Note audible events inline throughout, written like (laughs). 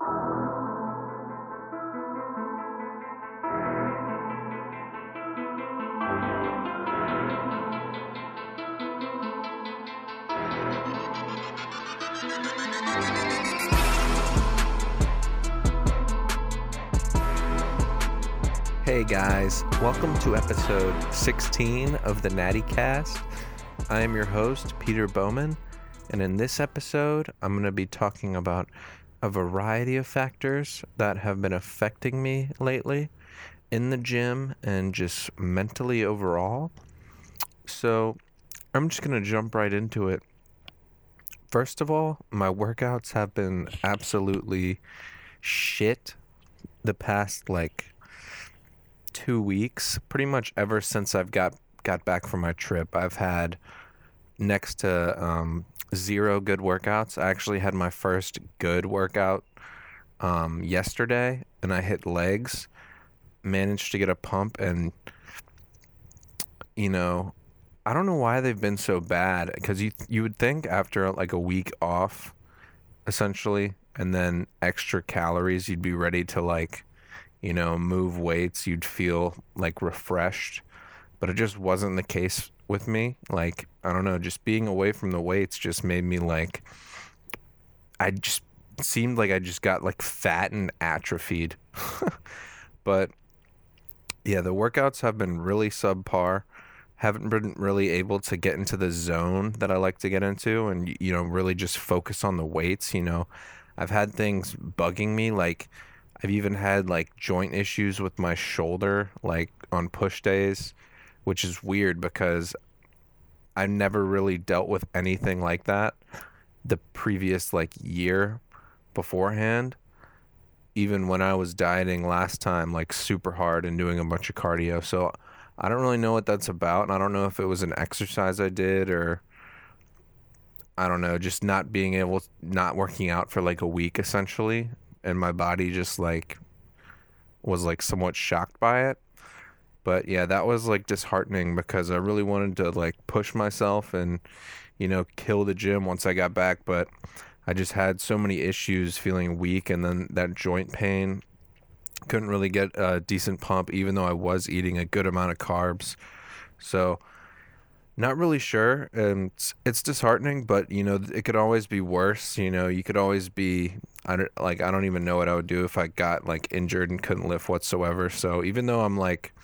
Hey guys, welcome to episode 16 of the Natty Cast. I am your host, Peter Bowman, and in this episode, I'm going to be talking about a variety of factors that have been affecting me lately in the gym and just mentally overall. So, I'm just going to jump right into it. First of all, my workouts have been absolutely shit the past like two weeks, pretty much ever since I've got got back from my trip. I've had next to um, zero good workouts. I actually had my first good workout um, yesterday, and I hit legs. Managed to get a pump, and you know, I don't know why they've been so bad. Because you you would think after like a week off, essentially, and then extra calories, you'd be ready to like you know, move weights, you'd feel like refreshed. But it just wasn't the case with me. Like, I don't know, just being away from the weights just made me like, I just seemed like I just got like fat and atrophied. (laughs) but yeah, the workouts have been really subpar. Haven't been really able to get into the zone that I like to get into and, you know, really just focus on the weights. You know, I've had things bugging me like, I've even had like joint issues with my shoulder, like on push days, which is weird because I never really dealt with anything like that the previous like year beforehand. Even when I was dieting last time, like super hard and doing a bunch of cardio. So I don't really know what that's about. And I don't know if it was an exercise I did or I don't know, just not being able, not working out for like a week essentially and my body just like was like somewhat shocked by it. But yeah, that was like disheartening because I really wanted to like push myself and you know kill the gym once I got back, but I just had so many issues feeling weak and then that joint pain couldn't really get a decent pump even though I was eating a good amount of carbs. So not really sure and it's, it's disheartening but you know it could always be worse you know you could always be I don't like I don't even know what I would do if I got like injured and couldn't lift whatsoever. So even though I'm like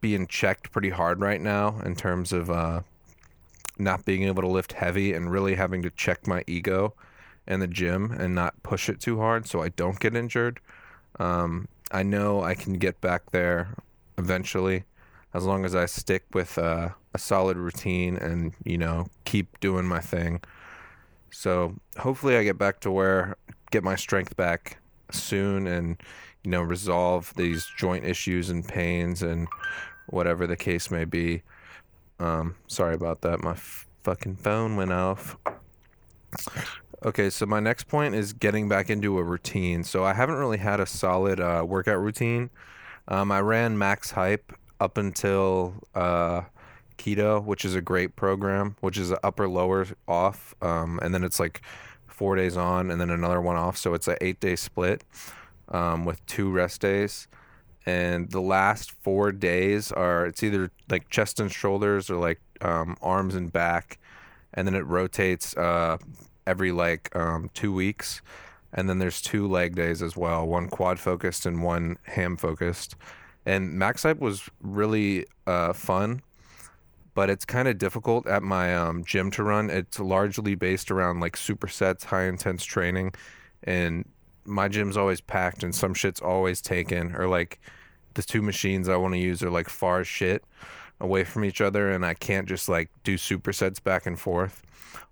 being checked pretty hard right now in terms of uh, not being able to lift heavy and really having to check my ego in the gym and not push it too hard so I don't get injured. Um, I know I can get back there eventually as long as I stick with uh, a solid routine and you know keep doing my thing. So hopefully I get back to where get my strength back soon and you know resolve these joint issues and pains and whatever the case may be. Um, sorry about that. My f- fucking phone went off. Okay, so my next point is getting back into a routine. So I haven't really had a solid uh, workout routine. Um, I ran max hype up until uh, keto, which is a great program, which is upper lower off, um, and then it's like four days on and then another one off. So it's an eight day split um, with two rest days. And the last four days are it's either like chest and shoulders or like um, arms and back, and then it rotates uh, every like um, two weeks. And then there's two leg days as well, one quad focused and one ham focused. And Max Hype was really uh, fun but it's kind of difficult at my um, gym to run. It's largely based around like supersets, high intense training, and my gym's always packed and some shit's always taken or like the two machines I want to use are like far shit away from each other and I can't just like do supersets back and forth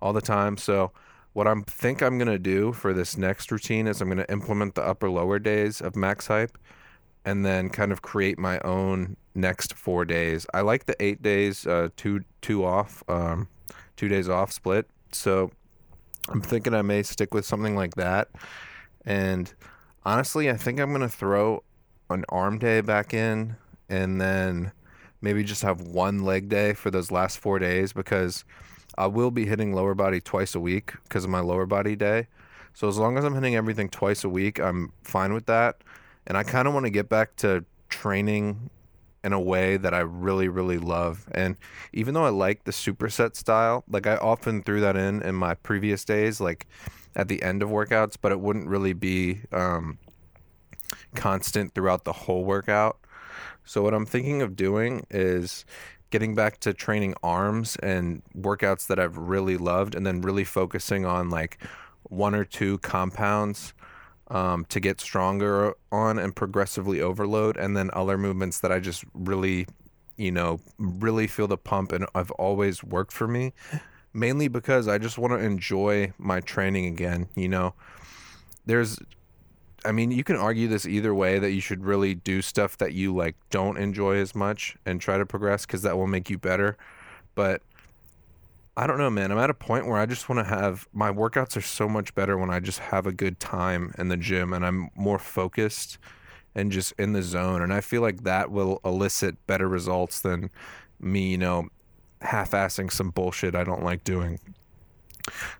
all the time. So what I think I'm going to do for this next routine is I'm going to implement the upper lower days of max hype and then kind of create my own next four days. I like the eight days, uh, two two off, um, two days off split. So I'm thinking I may stick with something like that. And honestly, I think I'm gonna throw an arm day back in, and then maybe just have one leg day for those last four days because I will be hitting lower body twice a week because of my lower body day. So as long as I'm hitting everything twice a week, I'm fine with that. And I kind of want to get back to training in a way that I really, really love. And even though I like the superset style, like I often threw that in in my previous days, like at the end of workouts, but it wouldn't really be um, constant throughout the whole workout. So what I'm thinking of doing is getting back to training arms and workouts that I've really loved, and then really focusing on like one or two compounds um, to get stronger on and progressively overload, and then other movements that I just really, you know, really feel the pump and I've always worked for me. Mainly because I just want to enjoy my training again. You know, there's I mean, you can argue this either way that you should really do stuff that you like don't enjoy as much and try to progress because that will make you better. But I don't know, man. I'm at a point where I just want to have my workouts are so much better when I just have a good time in the gym and I'm more focused and just in the zone. And I feel like that will elicit better results than me, you know, half assing some bullshit I don't like doing.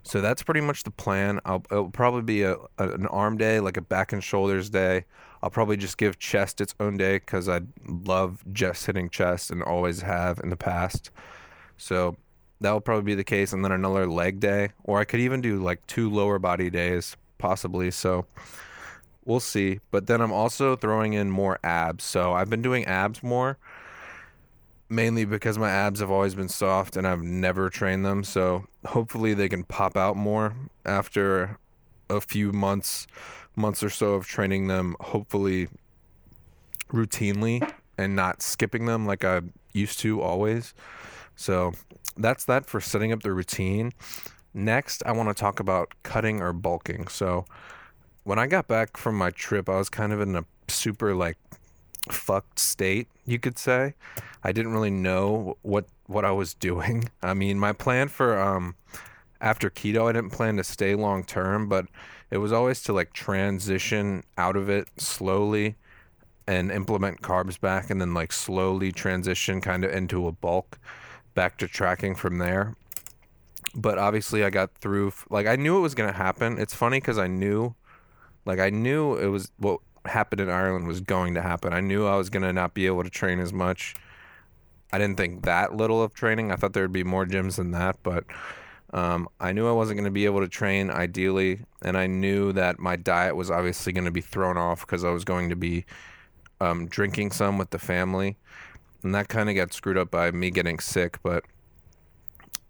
So that's pretty much the plan. I'll, it'll probably be a, a, an arm day, like a back and shoulders day. I'll probably just give chest its own day because I love just hitting chest and always have in the past. So that'll probably be the case. And then another leg day, or I could even do like two lower body days, possibly. So we'll see. But then I'm also throwing in more abs. So I've been doing abs more mainly because my abs have always been soft and I've never trained them. So hopefully they can pop out more after a few months, months or so of training them, hopefully routinely and not skipping them like I used to always. So that's that for setting up the routine. Next, I want to talk about cutting or bulking. So when I got back from my trip, I was kind of in a super like fucked state, you could say. I didn't really know what what I was doing. (laughs) I mean, my plan for um after keto, I didn't plan to stay long term, but it was always to like transition out of it slowly and implement carbs back and then like slowly transition kind of into a bulk back to tracking from there. But obviously I got through like I knew it was going to happen. It's funny cuz I knew like I knew it was what happened in Ireland was going to happen. I knew I was going to not be able to train as much. I didn't think that little of training. I thought there would be more gyms than that, but um, I knew I wasn't going to be able to train ideally, and I knew that my diet was obviously going to be thrown off because I was going to be um, drinking some with the family, and that kind of got screwed up by me getting sick. But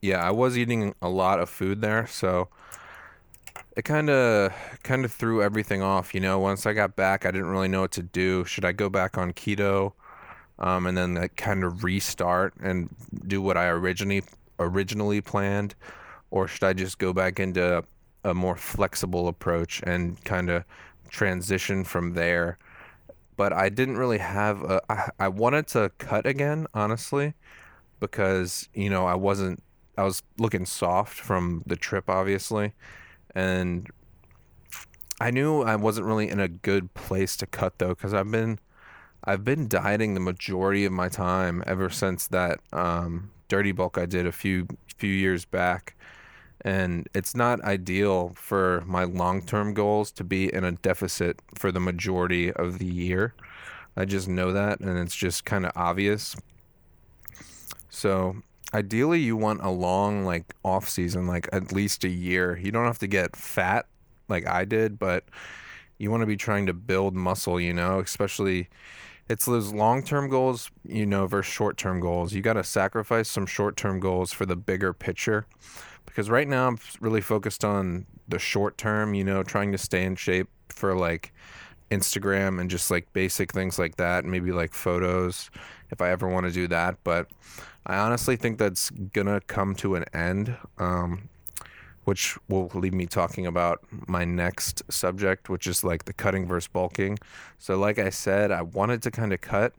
yeah, I was eating a lot of food there, so it kind of kind of threw everything off. You know, once I got back, I didn't really know what to do. Should I go back on keto, um, and then like, kind of restart and do what I originally originally planned, or should I just go back into a more flexible approach and kind of transition from there? But I didn't really have a. I, I wanted to cut again, honestly, because you know I wasn't. I was looking soft from the trip, obviously and I knew I wasn't really in a good place to cut though because I've been I've been dieting the majority of my time ever since that um, dirty bulk I did a few few years back. And it's not ideal for my long term goals to be in a deficit for the majority of the year. I just know that, and it's just kind of obvious. So ideally you want a long like off season like at least a year. You don't have to get fat like i did but you want to be trying to build muscle you know? Especially it's those long-term goals you know versus short-term goals. You got to sacrifice some short-term goals for the bigger picture. Because right now i'm really focused on the short term you know trying to stay in shape for like instagram and just like basic things like that maybe like photos if i ever want to do that. But I honestly think that's gonna come to an end, um, which will leave me talking about my next subject, which is like the cutting versus bulking. So, like I said, I wanted to kind of cut,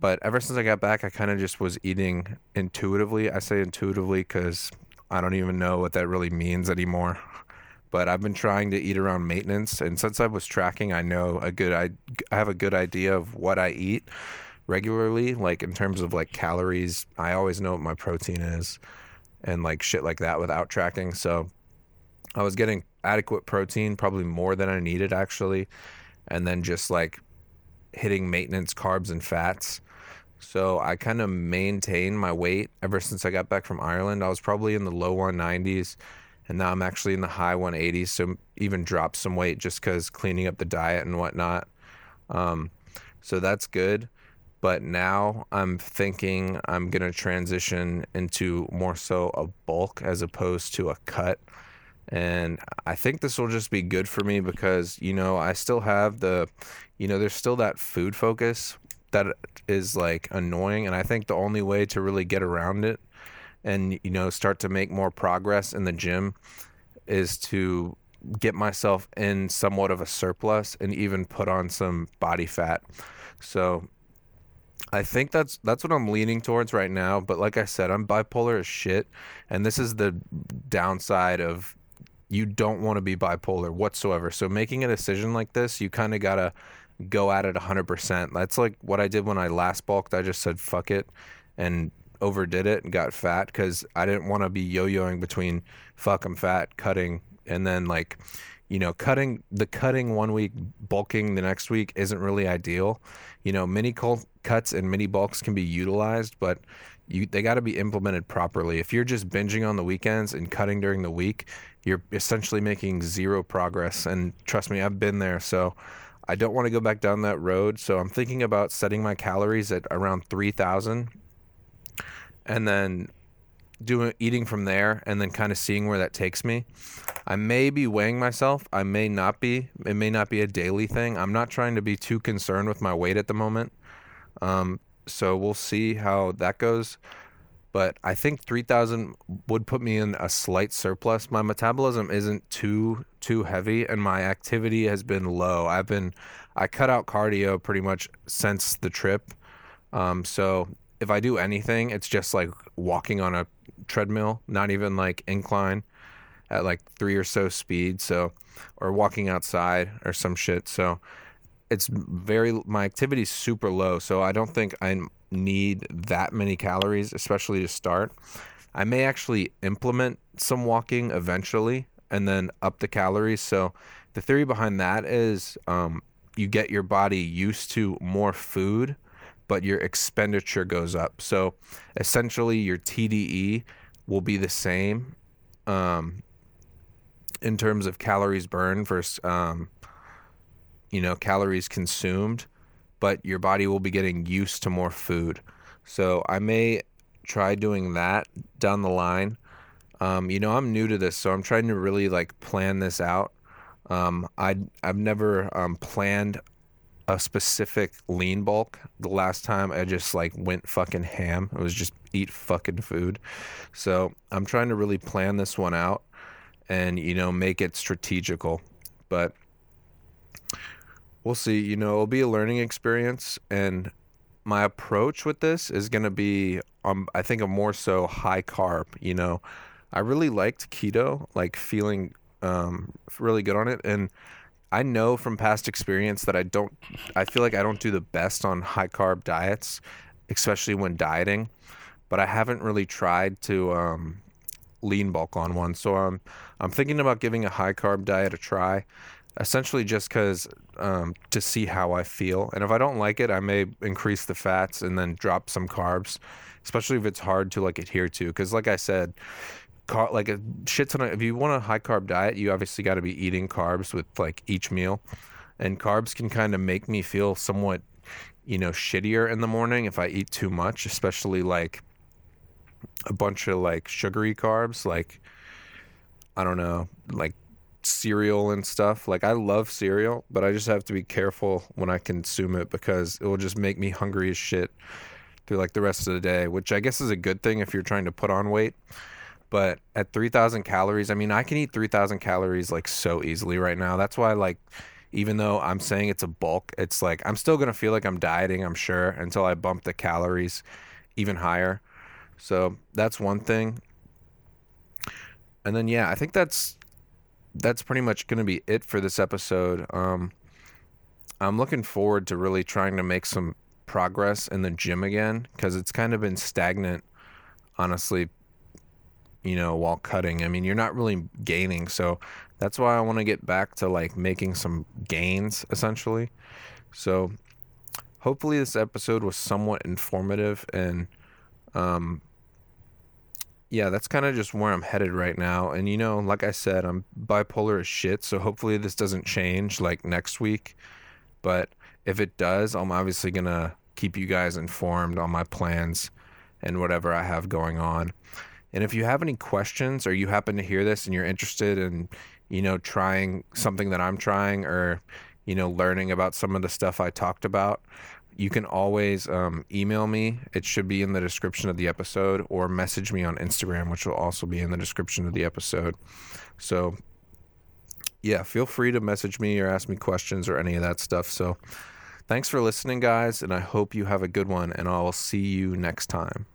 but ever since I got back, I kind of just was eating intuitively. I say intuitively because I don't even know what that really means anymore. But I've been trying to eat around maintenance, and since I was tracking, I know a good I, I have a good idea of what I eat regularly, like in terms of like calories. I always know what my protein is and like shit like that without tracking. So I was getting adequate protein, probably more than I needed actually, and then just like hitting maintenance carbs and fats. So I kind of maintained my weight ever since I got back from Ireland. I was probably in the low 190s, and now I'm actually in the high 180s. So even dropped some weight just because cleaning up the diet and whatnot. Um, so that's good. But now I'm thinking I'm gonna transition into more so a bulk as opposed to a cut. And I think this will just be good for me because, you know, I still have the, you know, there's still that food focus that is like annoying. And I think the only way to really get around it and, you know, start to make more progress in the gym is to get myself in somewhat of a surplus and even put on some body fat. So I think that's that's what I'm leaning towards right now. But like I said, I'm bipolar as shit, and this is the downside of you don't want to be bipolar whatsoever. So making a decision like this, you kind of gotta go at it 100%. That's like what I did when I last bulked. I just said fuck it and overdid it and got fat because I didn't want to be yo-yoing between fuck I'm fat, cutting, and then like you know cutting the cutting one week bulking the next week isn't really ideal you know mini cuts and mini bulks can be utilized but you they got to be implemented properly if you're just binging on the weekends and cutting during the week you're essentially making zero progress and trust me I've been there so I don't want to go back down that road so I'm thinking about setting my calories at around 3000 and then doing eating from there and then kind of seeing where that takes me. I may be weighing myself. I may not be. It may not be a daily thing. I'm not trying to be too concerned with my weight at the moment. Um, so we'll see how that goes. But I think 3000 would put me in a slight surplus. My metabolism isn't too too heavy and my activity has been low. I've been I cut out cardio pretty much since the trip. Um, so if I do anything, it's just like walking on a treadmill, not even like incline at like three or so speed. So, or walking outside or some shit. So, it's very, my activity's super low. So, I don't think I need that many calories, especially to start. I may actually implement some walking eventually and then up the calories. So, the theory behind that is um, you get your body used to more food but your expenditure goes up. So essentially, your TDEE will be the same um, in terms of calories burned versus um, you know calories consumed, but your body will be getting used to more food. So I may try doing that down the line. Um, you know, I'm new to this, so I'm trying to really like plan this out. Um, I I've never um, planned a specific lean bulk. The last time I just like went fucking ham. It was just eat fucking food. So I'm trying to really plan this one out and, you know, make it strategical. But we'll see. You know, it'll be a learning experience. And my approach with this is going to be, um, I think, a more so high carb. You know, I really liked keto, like feeling um, really good on it. And I know from past experience that I don't, I feel like I don't do the best on high carb diets, especially when dieting but I haven't really tried to um, lean bulk on one. So I'm I'm thinking about giving a high carb diet a try, essentially just because um, to see how I feel. And if I don't like it, I may increase the fats and then drop some carbs, especially if it's hard to like adhere to. Because like I said. Car- like a shit ton of, if you want a high carb diet, you obviously got to be eating carbs with like each meal, and carbs can kind of make me feel somewhat, you know, shittier in the morning if I eat too much, especially like a bunch of like sugary carbs, like I don't know, like cereal and stuff. Like I love cereal, but I just have to be careful when I consume it because it will just make me hungry as shit through like the rest of the day, which I guess is a good thing if you're trying to put on weight. But at 3000 calories, I mean, I can eat 3000 calories like so easily right now. That's why like even though I'm saying it's a bulk, it's like I'm still going to feel like I'm dieting, I'm sure, until I bump the calories even higher. So that's one thing. And then yeah, I think that's that's pretty much going to be it for this episode. Um, I'm looking forward to really trying to make some progress in the gym again because it's kind of been stagnant, honestly, you know, while cutting. I mean, you're not really gaining. So that's why I want to get back to like making some gains essentially. So hopefully this episode was somewhat informative and um yeah, that's kind of just where I'm headed right now. And you know, like I said, I'm bipolar as shit, so hopefully this doesn't change like next week. But if it does, I'm obviously going to keep you guys informed on my plans and whatever I have going on. And if you have any questions or you happen to hear this and you're interested in, you know, trying something that I'm trying or, you know, learning about some of the stuff I talked about, you can always um, email me. It should be in the description of the episode, or message me on Instagram, which will also be in the description of the episode. So, yeah, feel free to message me or ask me questions or any of that stuff. So, thanks for listening, guys, and I hope you have a good one, and I'll see you next time.